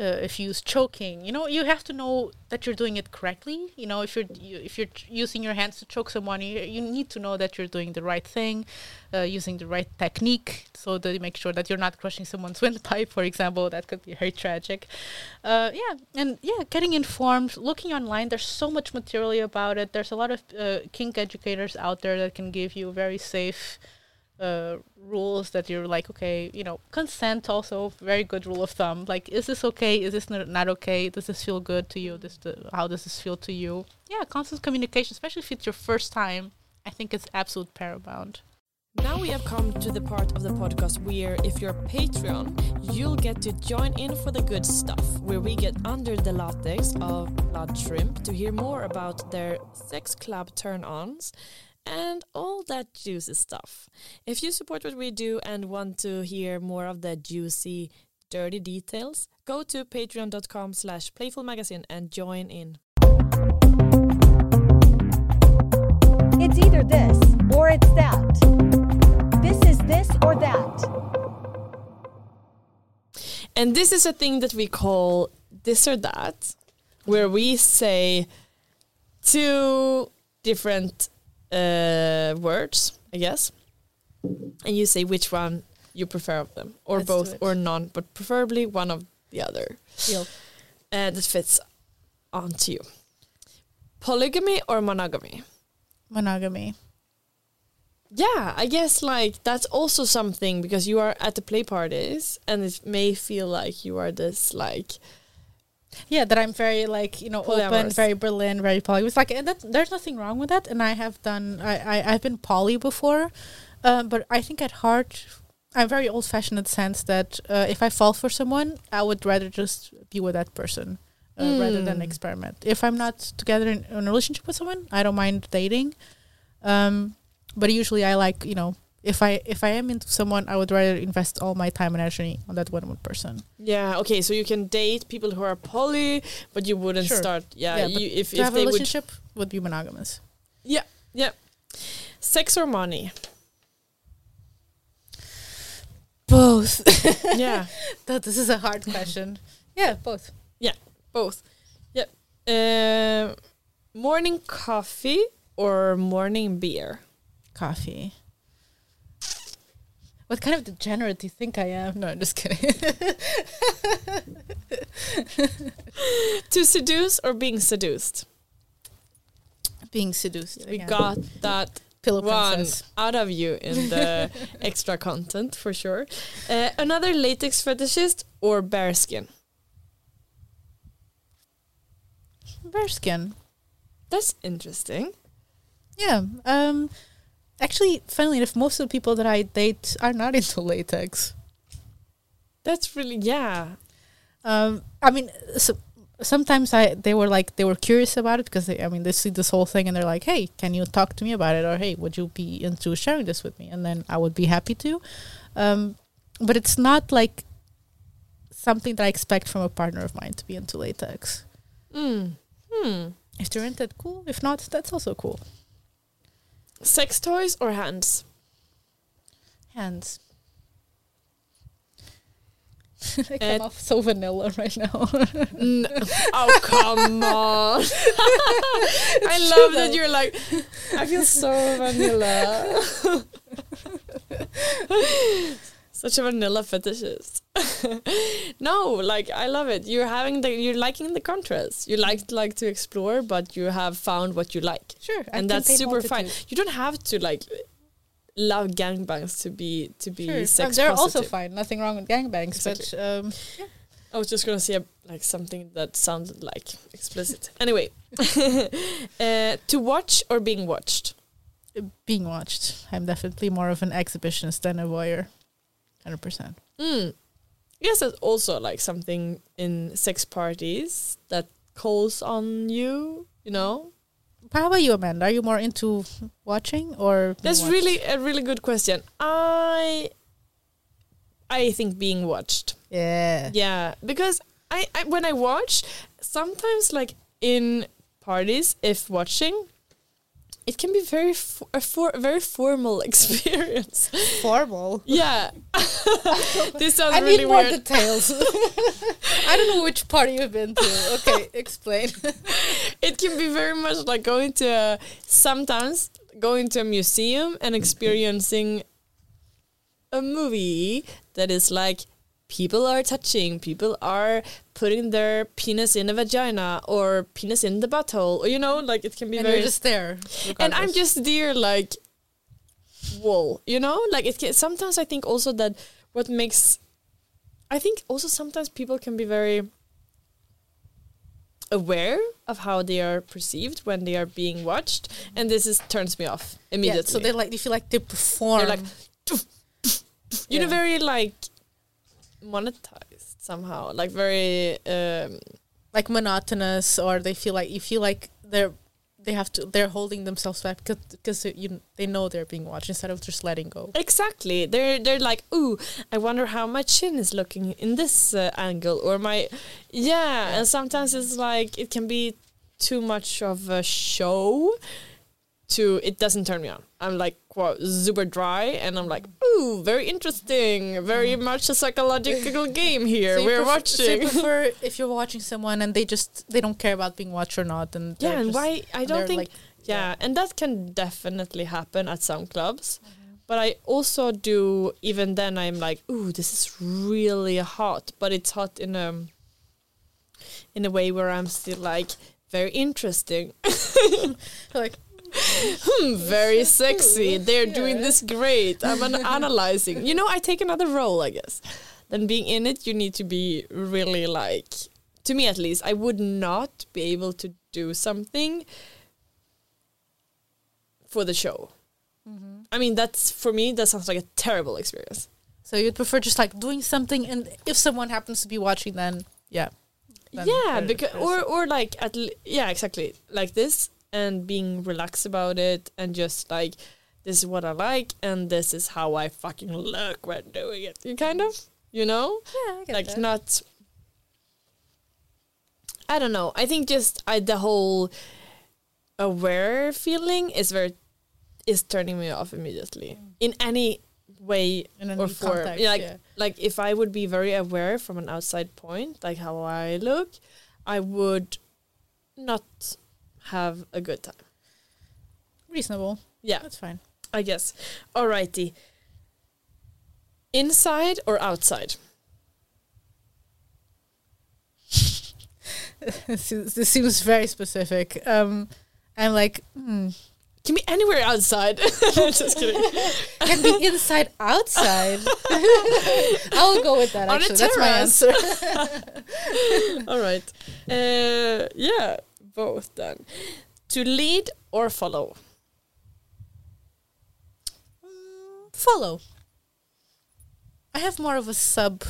uh, if you use choking you know you have to know that you're doing it correctly. You know if you're you, if you're using your hands to choke someone you, you need to know that you're doing the right thing uh, using the right technique so that you make sure that you're not crushing someone's [laughs] windpipe for example. That could be very tragic. Uh, yeah and yeah getting informed looking online there's so much material about it. There's a lot of uh, kink educators out there that can give you very safe uh, rules that you're like, okay, you know, consent also very good rule of thumb. Like, is this okay? Is this not, okay? Does this feel good to you? This how does this feel to you? Yeah, constant communication, especially if it's your first time. I think it's absolute paramount. Now we have come to the part of the podcast where, if you're a Patreon, you'll get to join in for the good stuff, where we get under the latex of Bloodshrimp to hear more about their sex club turn ons and all that juicy stuff. If you support what we do and want to hear more of the juicy, dirty details, go to patreon.com slash playfulmagazine and join in. It's either this or it's that. This is this or that. And this is a thing that we call this or that, where we say two different uh, words, I guess, and you say which one you prefer of them, or Let's both, or none, but preferably one of the other. Deal. Uh, that fits onto you. Polygamy or monogamy? Monogamy. Yeah, I guess like that's also something because you are at the play parties and it may feel like you are this like Yeah, that I'm very like you know open, very Berlin, very poly. It's like and that, there's nothing wrong with that, and I have done. I, I I've been poly before, um, but I think at heart, I'm very old fashioned in the sense that uh, if I fall for someone, I would rather just be with that person uh, rather than Mm. experiment. If I'm not together in, in a relationship with someone, I don't mind dating. Um, but usually I like you know if I if I am into someone, I would rather invest all my time and energy on that one person. yeah okay so you can date people who are poly but you wouldn't Sure. start yeah, Yeah, you, if to if have a they would relationship would be monogamous. yeah yeah sex or money Both. yeah [laughs] that this is a hard question. Yeah, both. Yeah. Both yeah uh, morning coffee or morning beer Coffee. What kind of degenerate do you think I am? No, I'm just kidding. [laughs] to seduce or being seduced Being seduced. we again. got that pillow one princess. out of you in [laughs] the extra content for sure. Uh, another latex fetishist or bare skin? Bearskin. That's interesting. Yeah. Um. Actually, funnily enough, most of the people that I date are not into latex. That's really yeah. Um, I mean, so, sometimes I they were like they were curious about it because they, I mean they see this whole thing and they're like, hey, can you talk to me about it or hey, would you be into sharing this with me? And then I would be happy to. Um, but it's not like something that I expect from a partner of mine to be into latex. Mm. Hmm. If they're into it, cool. If not, that's also cool. Sex toys or hands? Hands. [laughs] I Uh, come off so vanilla right now. N- [laughs] oh come on! I love that you're like. I feel so [laughs] vanilla. Such a vanilla fetishist. [laughs] no, like I love it. You're having the you're liking the contrast. You like like to explore, but you have found what you like, sure, and that's super fine. You don't have to like love gangbangs to be to be Sure. sex they're positive. also fine. Nothing wrong with gangbangs, but um, I was just gonna say a, like something that sounded like explicit. Anyway, [laughs] uh, to watch or being watched. being watched, I'm definitely more of an exhibitionist than a voyeur. Hundred percent. Mm. Yes, that's also like something in sex parties that calls on you. You know, How about you, Amanda? Are you more into watching or? that's watched? really a really good question. I I think being watched. yeah. Yeah, because I, I when I watch, sometimes like in parties, if watching, it can be very a for, very formal [laughs] experience. Formal. yeah, [laughs] this sounds I really need more weird. details. [laughs] I don't know which party you've been to. Okay, explain. it can be very much like going to a, sometimes going to a museum and experiencing a movie that is like people are touching, people are putting their penis in a vagina or penis in the butthole, or you know, like it can be and very you're just there. and I'm just there like whoa, you know, like it can, sometimes I think also that what makes I think also sometimes people can be very aware of how they are perceived when they are being watched and this is turns me off immediately. Yeah, so they like they feel like they perform. They're like you know very like monetized somehow like very um like monotonous, or they feel like you feel like they're they have to they're holding themselves back because because you they know they're being watched instead of just letting go. Exactly. They're they're like, ooh, I wonder how my chin is looking in this uh, angle, or my, yeah. And sometimes it's like it can be too much of a show. To it doesn't turn me on. I'm like quite super dry, and I'm like, ooh, very interesting, very mm. much a psychological [laughs] game here. So We're So watching. prefer [laughs] if you're watching someone and they just they don't care about being watched or not, and yeah, and just- why? I don't think. like- yeah, and that can definitely happen at some clubs. Mm-hmm. But I also do. Even then, I'm like, ooh, this is really hot. But it's hot in a in a way where I'm still like very interesting, [laughs] like hmm, very sexy. They're doing this great. I'm an [laughs] analyzing. You know, I take another role, I guess. Then being in it, you need to be really like. To me, at least, I would not be able to do something for the show. I mean, that's for me. That sounds like a terrible experience. so you'd prefer just like doing something, and if someone happens to be watching, then yeah, then yeah, because or or like at l- yeah, exactly like this, and being relaxed about it, and just like this is what I like, and this is how I fucking look when doing it. You kind of, you know, yeah, I get like that. not. I don't know. I think just I the whole aware feeling is very is turning me off immediately mm. in any way In or form. context, like yeah. like if I would be very aware from an outside point, like how I look, I would not have a good time. reasonable. Yeah, That's fine. I guess. Alrighty. Inside or outside? [laughs] this, seems very specific. Um, I'm like, hmm, Can be anywhere outside. [laughs] Just kidding. can be inside, outside. [laughs] I'll go with that. On a Actually, that's my answer. All right. Uh, yeah, both then. To lead or follow? Follow. I have more of a sub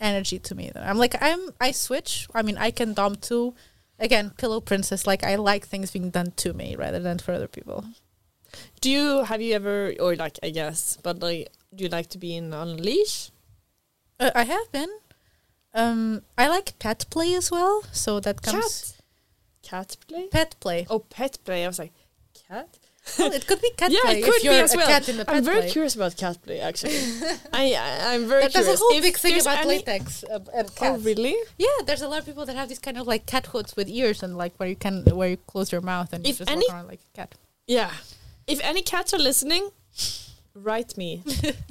energy to me. Though. I'm like I'm. I switch. I mean, I can dom too. Again, pillow princess. Like I like things being done to me rather than for other people. Do you have you ever or like I guess, but like do you like to be in on a leash? Uh, I have been. Um, I like pet play as well. So that comes Cat. Cat play? pet play. Oh, pet play. I was like, cat. [laughs] Well, it could be cat yeah, play it could if be as well. cat in the pet I'm very play. curious about cat play. Actually, I, [laughs] I I'm very There- There's a whole If big thing about latex uh, and Oh, really? Yeah, there's a lot of people that have these kind of like cat hoods with ears and like where you can where you close your mouth and you just any- walk around like a cat. Yeah. If any cats are listening, write me.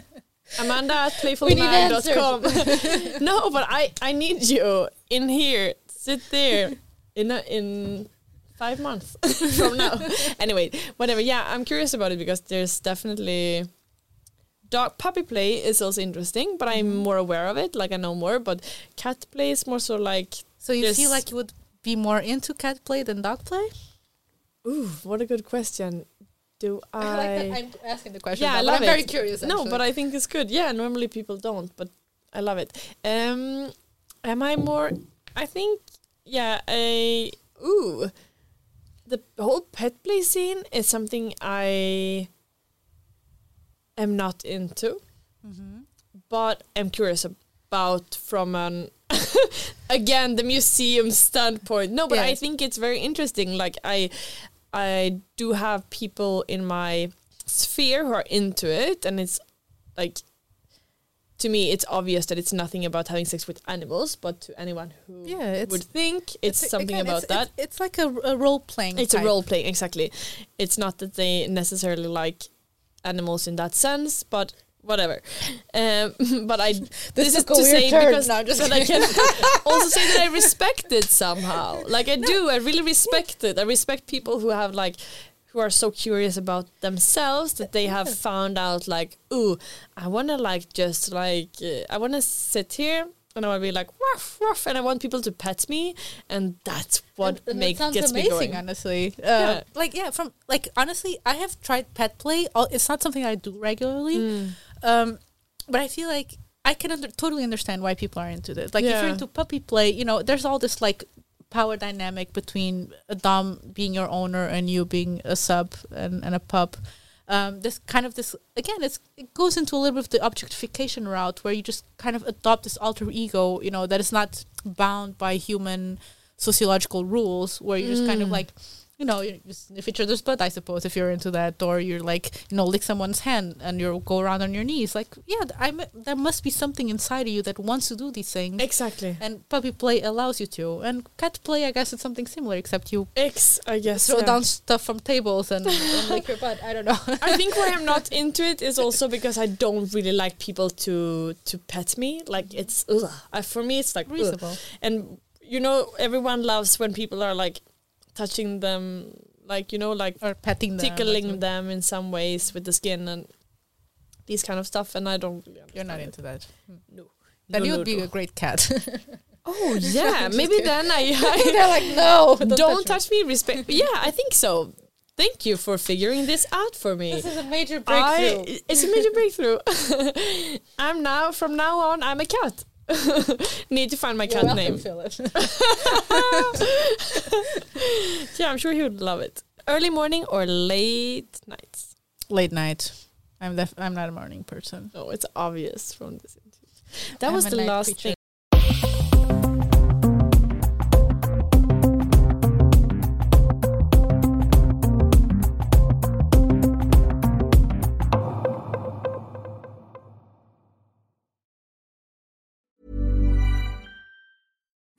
[laughs] Amanda at playfulnine.com. no, but I, I need you in here. Sit there in a, in five months [laughs] from now. [laughs] anyway, whatever. Yeah, I'm curious about it because there's definitely dog puppy play is also interesting, but I'm more aware of it. Like I know more, but cat play is more so like. So you feel like you would be more into cat play than dog play? Ooh, what a good question. Do [laughs] I? like that I'm asking the question. Yeah, I love I'm it. very curious. No, but I think it's good. Yeah, normally people don't, but I love it. Um, am I more? I think yeah. I ooh, the whole pet play scene is something I am not into, Mm-hmm. but am curious about from an [laughs] again the museum standpoint. No, but. I think it's very interesting. Like I, I do have people in my sphere who are into it, and it's like to me, it's obvious that it's nothing about having sex with animals, but to anyone who Yeah, it's- would think it's, a- something again, about it's, that. It's, it's like a, a role playing. It's a role playing exactly. It's not that they necessarily like animals in that sense, but whatever. Um, [laughs] but I [laughs] this, is took to say turn. because No, I'm just [laughs] I can also say that I respect it somehow. Like I do, I really respect it. I respect people who have like who are so curious about themselves that they have [laughs] found out like, ooh, I want to like just like uh, I want to sit here and I want to be like ruff ruff, and I want people to pet me, and that's what And- makes that gets me amazing, going. honestly. Uh, Yeah. Like yeah, from like honestly, I have tried pet play. It's not something I do regularly, Mm. um, but I feel like I can under- totally understand why people are into this. Like if you're into puppy play, you know, there's all this like power dynamic between a dom being your owner and you being a sub and, and a pup. Um, this kind of this again, it's it goes into a little bit of the objectification route where you just kind of adopt this alter ego, you know, that is not bound by human sociological rules, where you just kind of Mm. like, you know, you sniff each other's butt, I suppose, if you're into that, or you're like, you know, lick someone's hand and you go around on your knees. Like, yeah, I'm, there must be something inside of you that wants to do these things. Exactly. and puppy play allows you to. And cat play, I guess it's something similar, except you X, I guess. throw yeah. down stuff from tables and, and [laughs] lick your butt. I don't know. I think why I'm not [laughs] into it is also because I don't really like people to to pet me. Like it's ugh. I, for me, it's like. Reasonable. And you know, everyone loves when people are like touching them, like you know, like Or petting them. tickling something. them in some ways with the skin and these kind of stuff. And I don't. Really You're not into that. No. Then No, you no, would be no. a great cat. [laughs] Oh [laughs] yeah, maybe kidding. then I. [laughs] I They're like, no, don't, touch, me. Respect. yeah, I think so. Thank you for figuring this out for me. This is a major breakthrough. I, it's a major breakthrough. I'm now from now on I'm a cat. [laughs] Need to find my You're cat welcome, name. Philip. [laughs] Yeah, I'm sure he would love it. Early morning or late nights. Late night. I'm def- I'm not a morning person. Oh, it's obvious from this interview. That I'm was the last creature. thing.